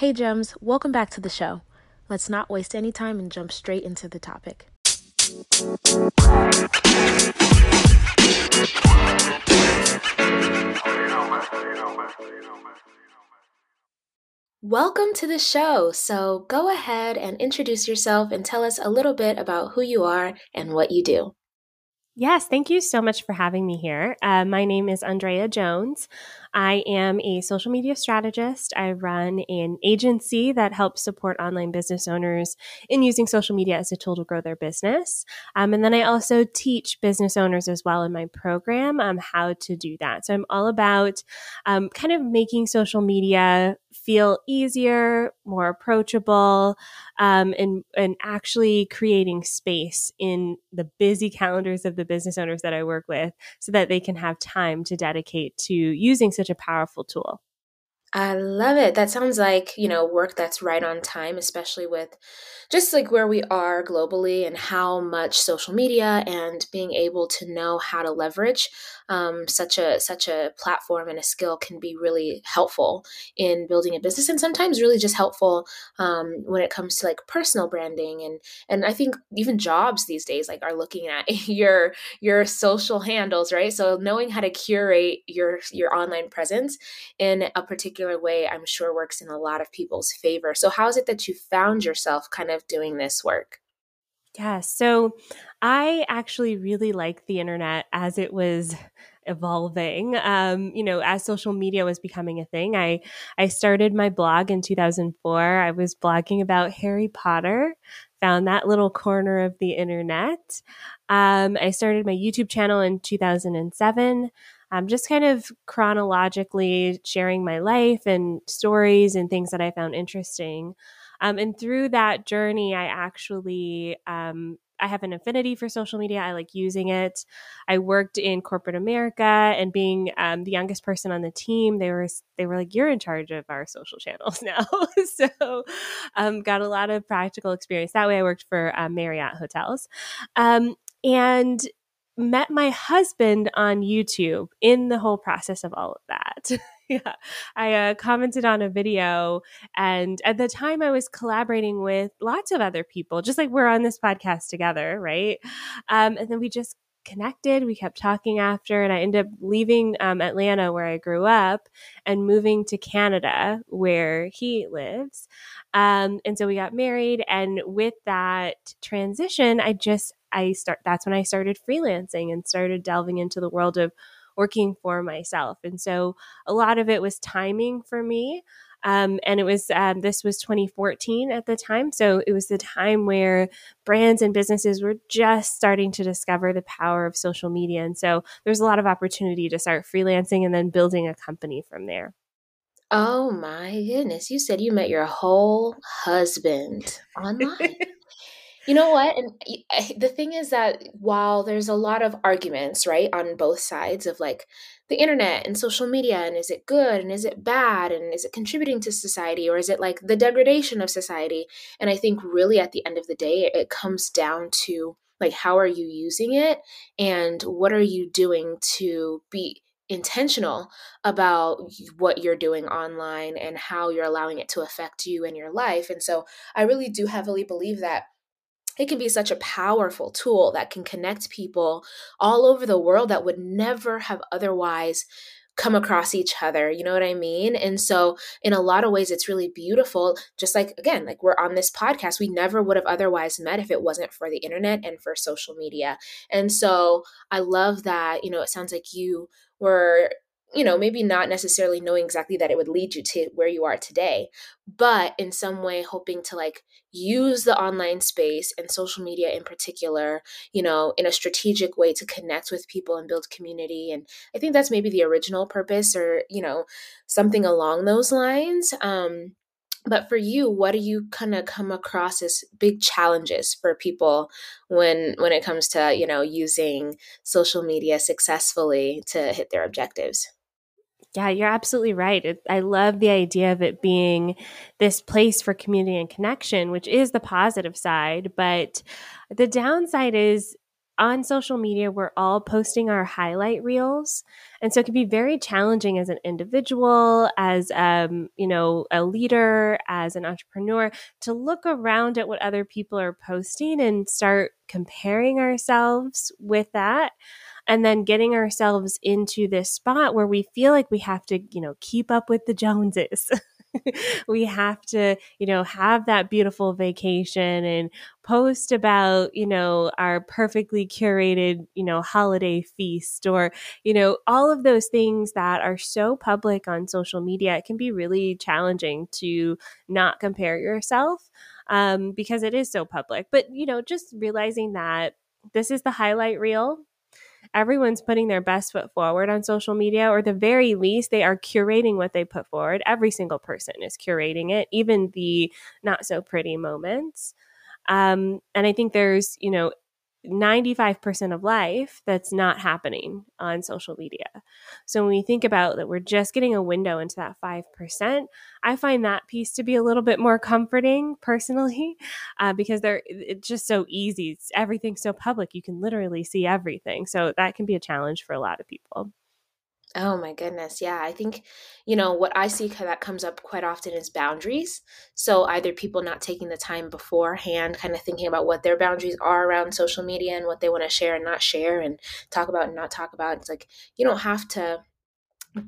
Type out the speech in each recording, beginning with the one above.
Hey, Gems, welcome back to the show. Let's not waste any time and jump straight into the topic. Welcome to the show. So go ahead and introduce yourself and tell us a little bit about who you are and what you do. Yes, thank you so much for having me here. Uh, my name is Andrea Jones. I am a social media strategist. I run an agency that helps support online business owners in using social media as a tool to grow their business. Um, and then I also teach business owners as well in my program um, how to do that. So I'm all about um, kind of making social media feel easier, more approachable, um, and and actually creating space in the busy calendars of the business owners that I work with, so that they can have time to dedicate to using such a powerful tool. I love it. That sounds like, you know, work that's right on time, especially with just like where we are globally and how much social media and being able to know how to leverage um, such a such a platform and a skill can be really helpful in building a business and sometimes really just helpful um, when it comes to like personal branding and and I think even jobs these days like are looking at your your social handles right? So knowing how to curate your your online presence in a particular way I'm sure works in a lot of people's favor. So how is it that you found yourself kind of doing this work yeah, so I actually really like the internet as it was evolving. Um, you know, as social media was becoming a thing, I I started my blog in 2004. I was blogging about Harry Potter. Found that little corner of the internet. Um, I started my YouTube channel in 2007. Um, just kind of chronologically sharing my life and stories and things that I found interesting. Um, and through that journey, I actually um, I have an affinity for social media. I like using it. I worked in corporate America, and being um, the youngest person on the team, they were they were like, "You're in charge of our social channels now." so, um, got a lot of practical experience that way. I worked for uh, Marriott hotels, um, and met my husband on YouTube in the whole process of all of that. yeah. I uh, commented on a video, and at the time I was collaborating with lots of other people, just like we're on this podcast together, right? Um, and then we just connected. We kept talking after, and I ended up leaving um, Atlanta, where I grew up, and moving to Canada, where he lives. Um, and so we got married, and with that transition, I just I start. That's when I started freelancing and started delving into the world of working for myself. And so a lot of it was timing for me. Um, and it was um, this was 2014 at the time so it was the time where brands and businesses were just starting to discover the power of social media and so there's a lot of opportunity to start freelancing and then building a company from there oh my goodness you said you met your whole husband online You know what? And the thing is that while there's a lot of arguments, right, on both sides of like the internet and social media, and is it good and is it bad and is it contributing to society or is it like the degradation of society? And I think really at the end of the day, it comes down to like, how are you using it and what are you doing to be intentional about what you're doing online and how you're allowing it to affect you and your life. And so I really do heavily believe that it can be such a powerful tool that can connect people all over the world that would never have otherwise come across each other you know what i mean? And so in a lot of ways it's really beautiful just like again like we're on this podcast we never would have otherwise met if it wasn't for the internet and for social media. And so i love that you know it sounds like you were you know, maybe not necessarily knowing exactly that it would lead you to where you are today, but in some way hoping to like use the online space and social media in particular, you know, in a strategic way to connect with people and build community. And I think that's maybe the original purpose or, you know, something along those lines. Um, but for you what do you kind of come across as big challenges for people when when it comes to you know using social media successfully to hit their objectives yeah, you're absolutely right. It, I love the idea of it being this place for community and connection, which is the positive side. But the downside is on social media, we're all posting our highlight reels. And so it can be very challenging as an individual, as um, you know, a leader, as an entrepreneur, to look around at what other people are posting and start comparing ourselves with that and then getting ourselves into this spot where we feel like we have to, you know, keep up with the Joneses. we have to, you know, have that beautiful vacation and post about, you know, our perfectly curated, you know, holiday feast or, you know, all of those things that are so public on social media. It can be really challenging to not compare yourself um, because it is so public. But, you know, just realizing that this is the highlight reel everyone's putting their best foot forward on social media, or the very least, they are curating what they put forward. Every single person is curating it, even the not so pretty moments. Um, and I think there's, you know, 95% of life that's not happening on social media. So when we think about that, we're just getting a window into that 5%. I find that piece to be a little bit more comforting personally uh, because they're, it's just so easy. It's, everything's so public. You can literally see everything. So that can be a challenge for a lot of people. Oh my goodness. Yeah. I think, you know, what I see that comes up quite often is boundaries. So either people not taking the time beforehand, kind of thinking about what their boundaries are around social media and what they want to share and not share and talk about and not talk about. It's like, you don't have to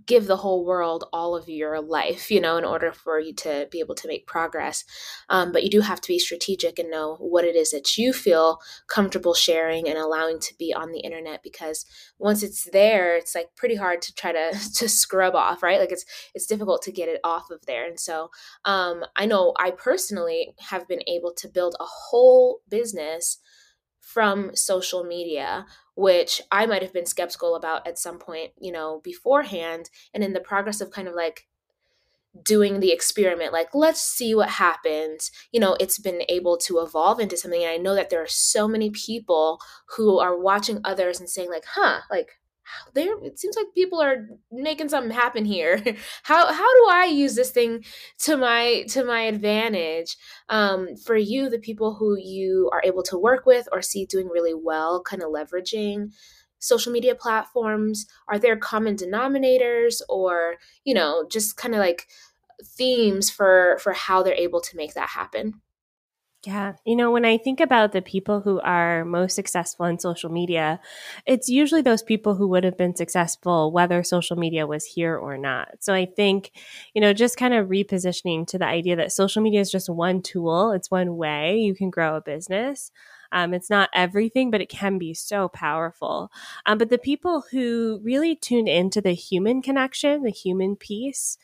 give the whole world all of your life, you know, in order for you to be able to make progress. Um, but you do have to be strategic and know what it is that you feel comfortable sharing and allowing to be on the internet because once it's there, it's like pretty hard to try to to scrub off, right? Like it's it's difficult to get it off of there. And so um, I know I personally have been able to build a whole business from social media which I might have been skeptical about at some point, you know, beforehand. And in the progress of kind of like doing the experiment, like, let's see what happens, you know, it's been able to evolve into something. And I know that there are so many people who are watching others and saying, like, huh, like, there it seems like people are making something happen here. How how do i use this thing to my to my advantage? Um, for you the people who you are able to work with or see doing really well kind of leveraging social media platforms are there common denominators or you know just kind of like themes for for how they're able to make that happen yeah. You know, when I think about the people who are most successful in social media, it's usually those people who would have been successful whether social media was here or not. So I think, you know, just kind of repositioning to the idea that social media is just one tool, it's one way you can grow a business. Um, it's not everything, but it can be so powerful. Um, but the people who really tune into the human connection, the human piece,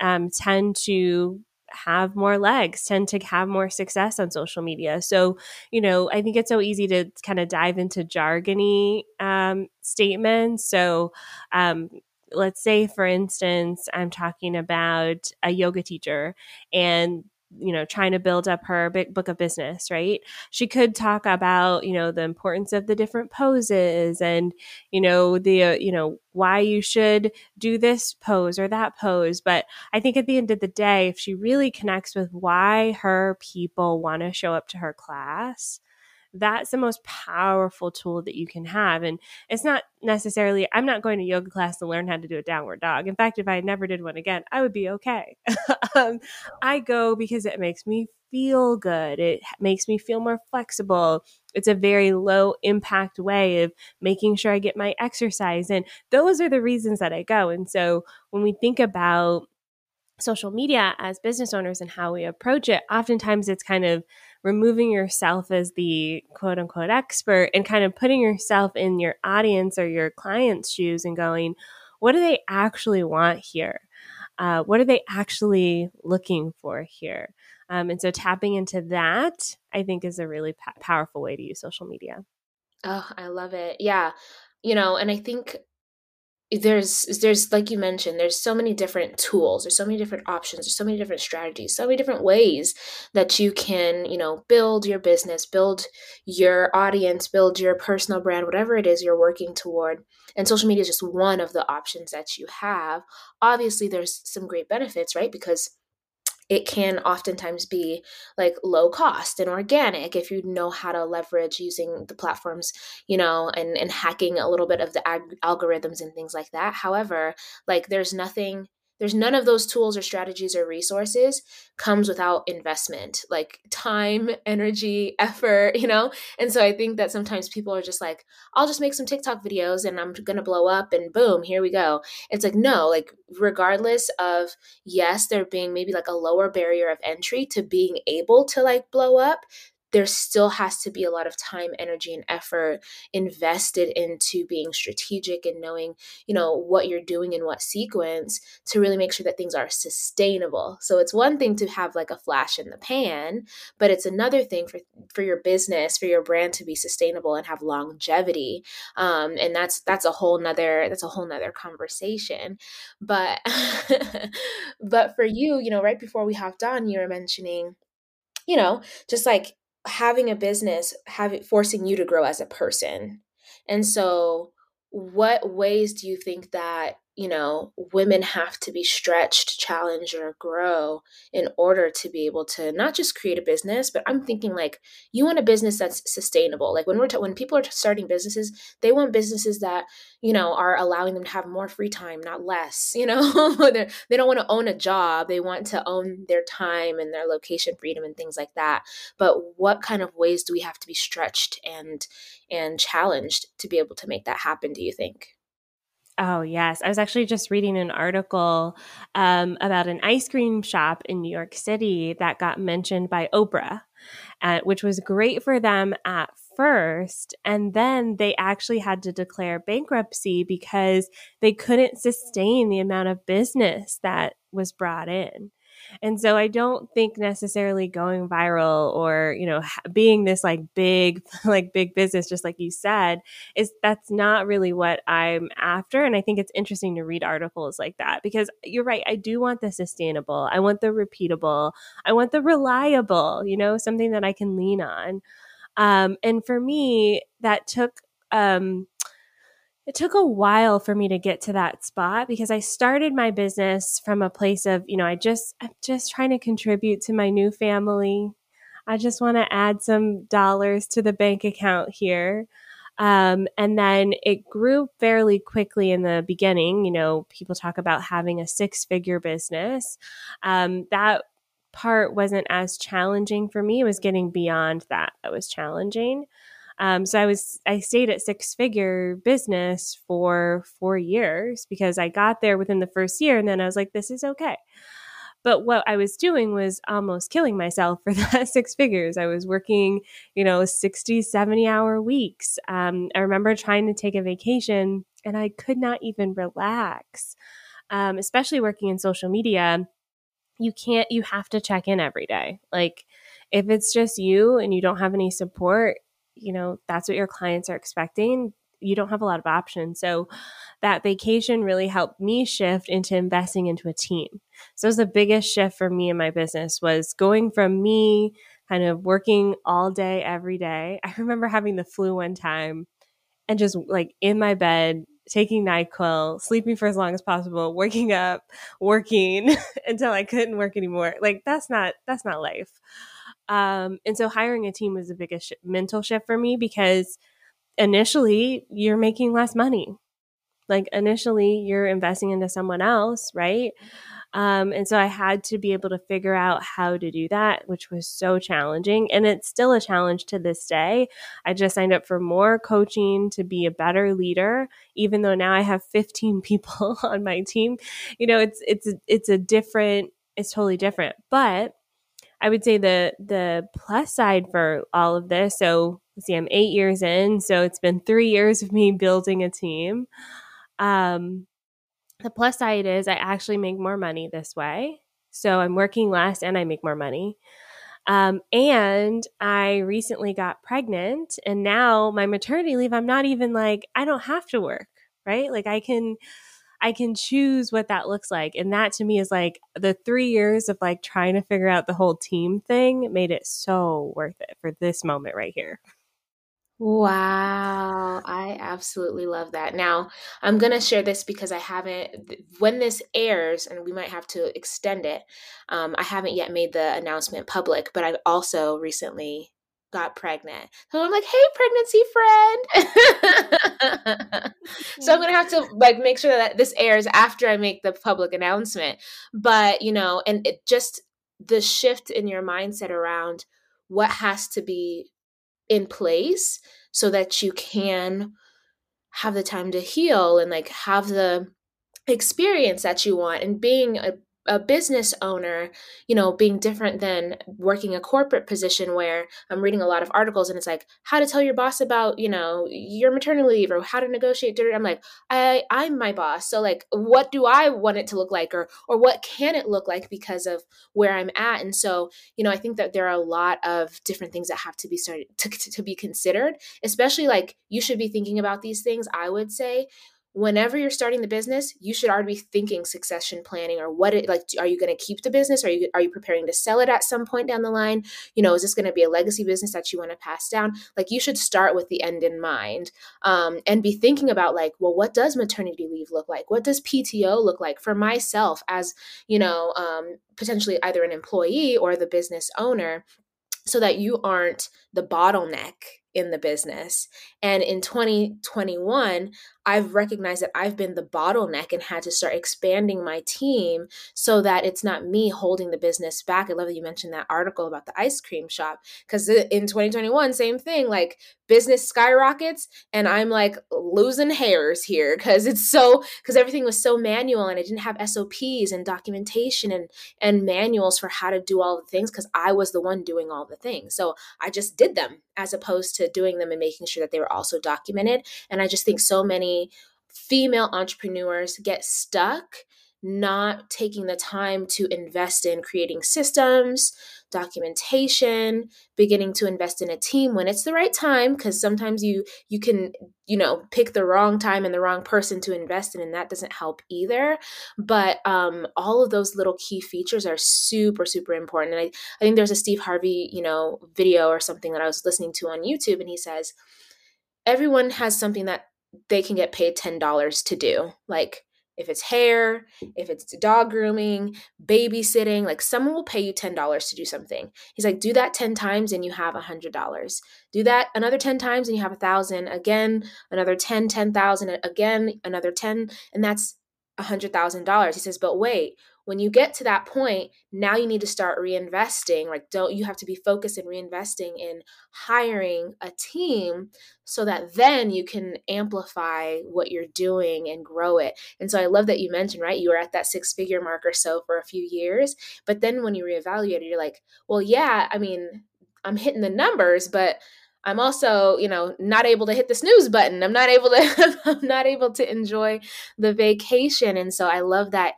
um, tend to have more legs, tend to have more success on social media. So, you know, I think it's so easy to kind of dive into jargony um, statements. So, um, let's say, for instance, I'm talking about a yoga teacher and you know trying to build up her big book of business right? She could talk about you know the importance of the different poses and you know the uh, you know why you should do this pose or that pose. But i think at the end of the day if she really connects with why her people want to show up to her class that's the most powerful tool that you can have. And it's not necessarily, I'm not going to yoga class to learn how to do a downward dog. In fact, if I never did one again, I would be okay. um, I go because it makes me feel good, it makes me feel more flexible. It's a very low impact way of making sure I get my exercise. And those are the reasons that I go. And so when we think about social media as business owners and how we approach it, oftentimes it's kind of removing yourself as the quote unquote expert and kind of putting yourself in your audience or your client's shoes and going, what do they actually want here? Uh, what are they actually looking for here? Um, and so tapping into that, I think, is a really powerful way to use social media. Oh, I love it. Yeah. You know, and I think there's there's like you mentioned there's so many different tools there's so many different options there's so many different strategies so many different ways that you can you know build your business build your audience build your personal brand whatever it is you're working toward. And social media is just one of the options that you have. Obviously there's some great benefits right? Because it can oftentimes be like low cost and organic if you know how to leverage using the platforms, you know, and, and hacking a little bit of the ag- algorithms and things like that. However, like there's nothing there's none of those tools or strategies or resources comes without investment like time energy effort you know? And so i think that sometimes people are just like i'll just make some tiktok videos and i'm gonna blow up and boom here we go. It's like no like regardless of yes there being maybe like a lower barrier of entry to being able to like blow up there still has to be a lot of time energy and effort invested into being strategic and knowing you know what you're doing in what sequence to really make sure that things are sustainable. So it's one thing to have like a flash in the pan but it's another thing for for your business for your brand to be sustainable and have longevity. Um, and that's that's a whole nother that's a whole nother conversation. But but for you you know right before we hopped on you were mentioning you know just like having a business having forcing you to grow as a person. And so what ways do you think that you know, women have to be stretched, challenged, or grow in order to be able to not just create a business, but I'm thinking like you want a business that's sustainable. Like when we're when people are starting businesses, they want businesses that you know are allowing them to have more free time, not less. You know, they don't want to own a job; they want to own their time and their location freedom and things like that. But what kind of ways do we have to be stretched and and challenged to be able to make that happen? Do you think? Oh, yes. I was actually just reading an article um, about an ice cream shop in New York City that got mentioned by Oprah, uh, which was great for them at first. And then they actually had to declare bankruptcy because they couldn't sustain the amount of business that was brought in. And so I don't think necessarily going viral or, you know, being this like big, like big business, just like you said, is that's not really what I'm after. And I think it's interesting to read articles like that because you're right. I do want the sustainable. I want the repeatable. I want the reliable, you know, something that I can lean on. Um, and for me, that took, um, it took a while for me to get to that spot because I started my business from a place of, you know, I just, I'm just trying to contribute to my new family. I just want to add some dollars to the bank account here. Um, and then it grew fairly quickly in the beginning. You know, people talk about having a six figure business. Um, that part wasn't as challenging for me. It was getting beyond that that was challenging. Um, so I was I stayed at six figure business for four years because I got there within the first year, and then I was like, this is okay. But what I was doing was almost killing myself for that six figures. I was working, you know, 60, 70 hour weeks. Um, I remember trying to take a vacation and I could not even relax, um, especially working in social media. You can't, you have to check in every day. Like, if it's just you and you don't have any support, you know, that's what your clients are expecting, you don't have a lot of options. So that vacation really helped me shift into investing into a team. So it was the biggest shift for me in my business was going from me kind of working all day every day. I remember having the flu one time and just like in my bed taking NyQuil, sleeping for as long as possible, waking up, working until I couldn't work anymore. Like that's not that's not life. Um, and so hiring a team was the biggest sh- mental shift for me because initially you're making less money. Like initially you're investing into someone else, right? Um, and so I had to be able to figure out how to do that, which was so challenging. And it's still a challenge to this day. I just signed up for more coaching to be a better leader, even though now I have 15 people on my team. You know, it's it's it's a different, it's totally different. But I would say the the plus side for all of this. So see, I'm eight years in, so it's been three years of me building a team. Um, the plus side is I actually make more money this way. So I'm working less and I make more money. Um, and I recently got pregnant, and now my maternity leave, I'm not even like, I don't have to work, right? Like I can I can choose what that looks like. And that to me is like the three years of like trying to figure out the whole team thing made it so worth it for this moment right here. Wow, I absolutely love that. Now, I'm going to share this because I haven't, when this airs, and we might have to extend it, um, I haven't yet made the announcement public, but I've also recently got pregnant. So I'm like, hey, pregnancy friend. so I'm going to have to mm-hmm. like make sure that this airs after I make the public announcement. But, you know, and it just the shift in your mindset around what has to be in place so that you can have the time to heal and like have the experience that you want and being a a business owner, you know, being different than working a corporate position where I'm reading a lot of articles and it's like how to tell your boss about, you know, your maternity leave or how to negotiate. I'm like, I I'm my boss. So like what do I want it to look like or or what can it look like because of where I'm at? And so, you know, I think that there are a lot of different things that have to be started to, to be considered, especially like you should be thinking about these things, I would say, whenever you're starting the business you should already be thinking succession planning or what it like are you going to keep the business? Are you are you preparing to sell it at some point down the line? You know is this going to be a legacy business that you want to pass down? Like you should start with the end in mind um, and be thinking about like well what does maternity leave look like? What does pto look like for myself as you know um, potentially either an employee or the business owner so that you aren't the bottleneck in the business. And in 2021, I've recognized that I've been the bottleneck and had to start expanding my team so that it's not me holding the business back. I love that you mentioned that article about the ice cream shop because in 2021, same thing, like business skyrockets and I'm like losing hairs here because it's so because everything was so manual and I didn't have SOPs and documentation and and manuals for how to do all the things because I was the one doing all the things. So I just did them as opposed to doing them and making sure that they were also documented. And I just think so many female entrepreneurs get stuck not taking the time to invest in creating systems, documentation, beginning to invest in a team when it's the right time because sometimes you you can, you know, pick the wrong time and the wrong person to invest in and that doesn't help either. But um all of those little key features are super super important. And I I think there's a Steve Harvey, you know, video or something that I was listening to on YouTube and he says everyone has something that they can get paid $10 to do. Like if it's hair, if it's dog grooming, babysitting, like someone will pay you $10 to do something. He's like, do that 10 times and you have $100. Do that another 10 times and you have a thousand. Again, another 10, 10,000. Again, another 10. And that's $100,000. He says, but wait, when you get to that point now you need to start reinvesting like don't you have to be focused in reinvesting in hiring a team so that then you can amplify what you're doing and grow it and so i love that you mentioned right you were at that six figure mark or so for a few years but then when you reevaluate you're like well yeah i mean i'm hitting the numbers but I'm also, you know, not able to hit the snooze button. I'm not able to I'm not able to enjoy the vacation. And so I love that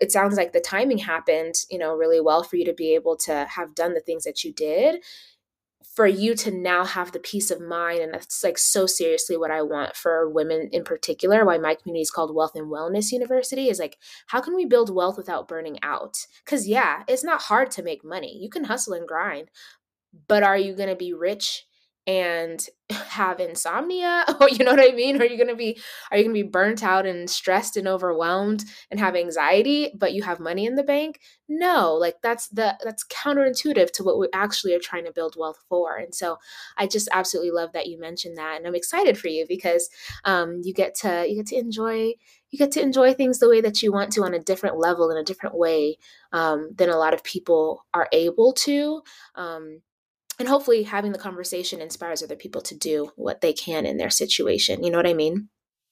it sounds like the timing happened, you know, really well for you to be able to have done the things that you did for you to now have the peace of mind and that's like so seriously what i want for women in particular why my community is called wealth and wellness university is like how can we build wealth without burning out because yeah it's not hard to make money you can hustle and grind but are you going to be rich and have insomnia or you know what i mean? Are you going to be are you going to be burnt out and stressed and overwhelmed and have anxiety but you have money in the bank? No like that's the that's counterintuitive to what we actually are trying to build wealth for and so i just absolutely love that you mentioned that and i'm excited for you because um, you get to you get to enjoy you get to enjoy things the way that you want to on a different level in a different way um, than a lot of people are able to um, and hopefully having the conversation inspires other people to do what they can in their situation you know what i mean?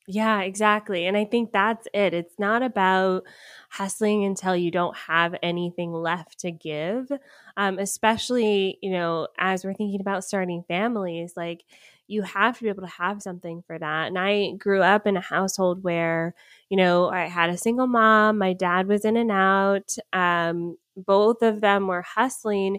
Yeah exactly and i think that's it it's not about hustling until you don't have anything left to give um, especially you know as we're thinking about starting families like you have to be able to have something for that and i grew up in a household where you know i had a single mom my dad was in and out um, both of them were hustling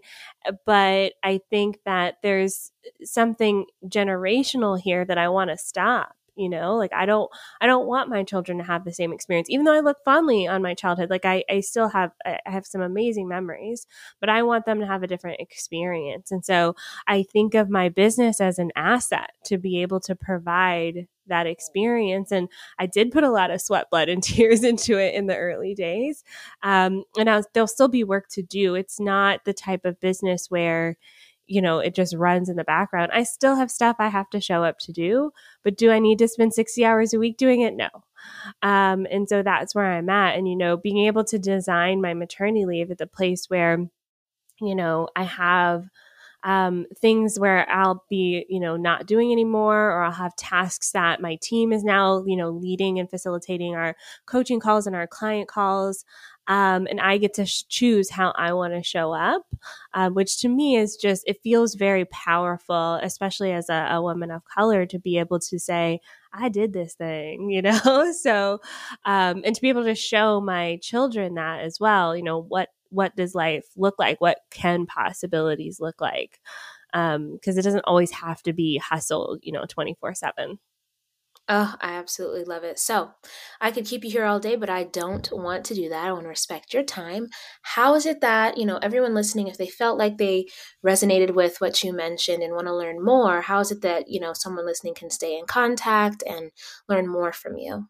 but i think that there's something generational here that i want to stop you know like i don't i don't want my children to have the same experience even though i look fondly on my childhood like i, I still have i have some amazing memories but i want them to have a different experience and so i think of my business as an asset to be able to provide that experience. And I did put a lot of sweat, blood, and tears into it in the early days. Um, and was, there'll still be work to do. It's not the type of business where, you know, it just runs in the background. I still have stuff I have to show up to do, but do I need to spend 60 hours a week doing it? No. Um, and so that's where I'm at. And, you know, being able to design my maternity leave at the place where, you know, I have um, things where I'll be, you know, not doing anymore, or I'll have tasks that my team is now, you know, leading and facilitating our coaching calls and our client calls. Um, and I get to sh- choose how I want to show up, uh, which to me is just, it feels very powerful, especially as a, a woman of color, to be able to say, I did this thing, you know? so, um, and to be able to show my children that as well, you know, what what does life look like? What can possibilities look like? Because um, it doesn't always have to be hustle, you know, 24 7. Oh, I absolutely love it. So, I could keep you here all day, but I don't want to do that. I want to respect your time. How is it that, you know, everyone listening, if they felt like they resonated with what you mentioned and want to learn more, how is it that, you know, someone listening can stay in contact and learn more from you?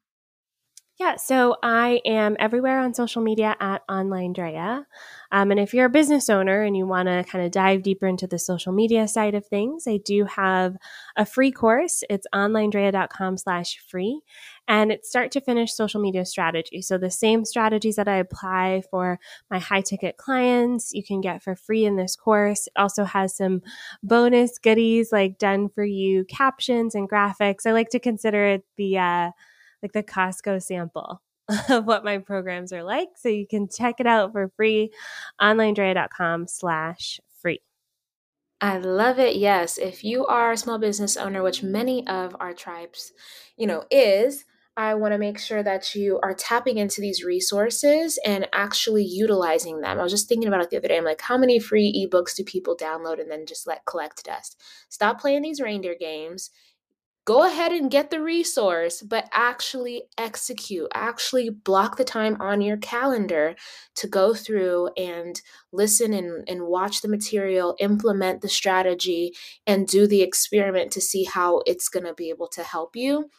Yeah, so I am everywhere on social media at Online Drea. Um, and if you're a business owner and you want to kind of dive deeper into the social media side of things, I do have a free course. It's onlinedrea.com slash free. And it's start to finish social media strategy. So the same strategies that I apply for my high ticket clients, you can get for free in this course. It also has some bonus goodies like done for you captions and graphics. I like to consider it the, uh, like the Costco sample of what my programs are like. So you can check it out for free, onlinedrea.com slash free. I love it. Yes. If you are a small business owner, which many of our tribes, you know, is, I want to make sure that you are tapping into these resources and actually utilizing them. I was just thinking about it the other day. I'm like, how many free ebooks do people download and then just let collect dust? Stop playing these reindeer games go ahead and get the resource, but actually execute, actually block the time on your calendar to go through and listen and, and watch the material, implement the strategy, and do the experiment to see how it's going to be able to help you.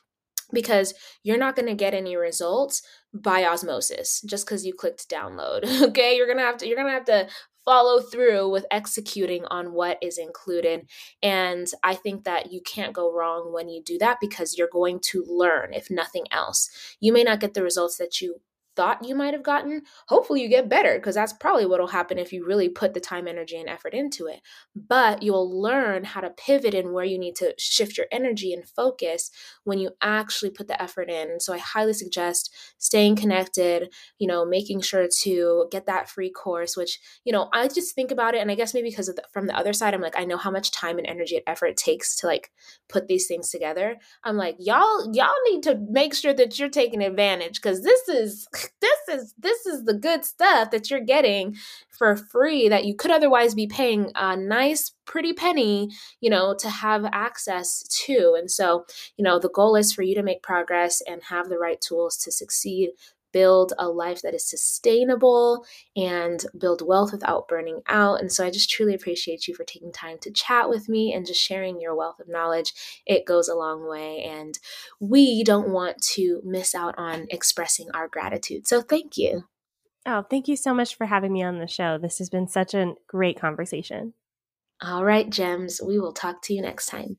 Because you're not going to get any results by osmosis just because you clicked download. Okay, you're gonna have to you're gonna have to follow through with executing on what is included. And I think that you can't go wrong when you do that because you're going to learn, if nothing else. You may not get the results that you thought you might have gotten, hopefully you get better because that's probably what will happen if you really put the time, energy, and effort into it. But you'll learn how to pivot and where you need to shift your energy and focus when you actually put the effort in. So I highly suggest staying connected, you know, making sure to get that free course, which, you know, I just think about it. And I guess maybe because the, from the other side, I'm like, I know how much time and energy and effort it takes to like put these things together. I'm like, y'all, y'all need to make sure that you're taking advantage because this is this is this is the good stuff that you're getting for free that you could otherwise be paying a nice pretty penny you know to have access to. And so you know the goal is for you to make progress and have the right tools to succeed build a life that is sustainable and build wealth without burning out. And so I just truly appreciate you for taking time to chat with me and just sharing your wealth of knowledge. It goes a long way. And we don't want to miss out on expressing our gratitude. So thank you. Oh, thank you so much for having me on the show. This has been such a great conversation. All right, Gems. We will talk to you next time.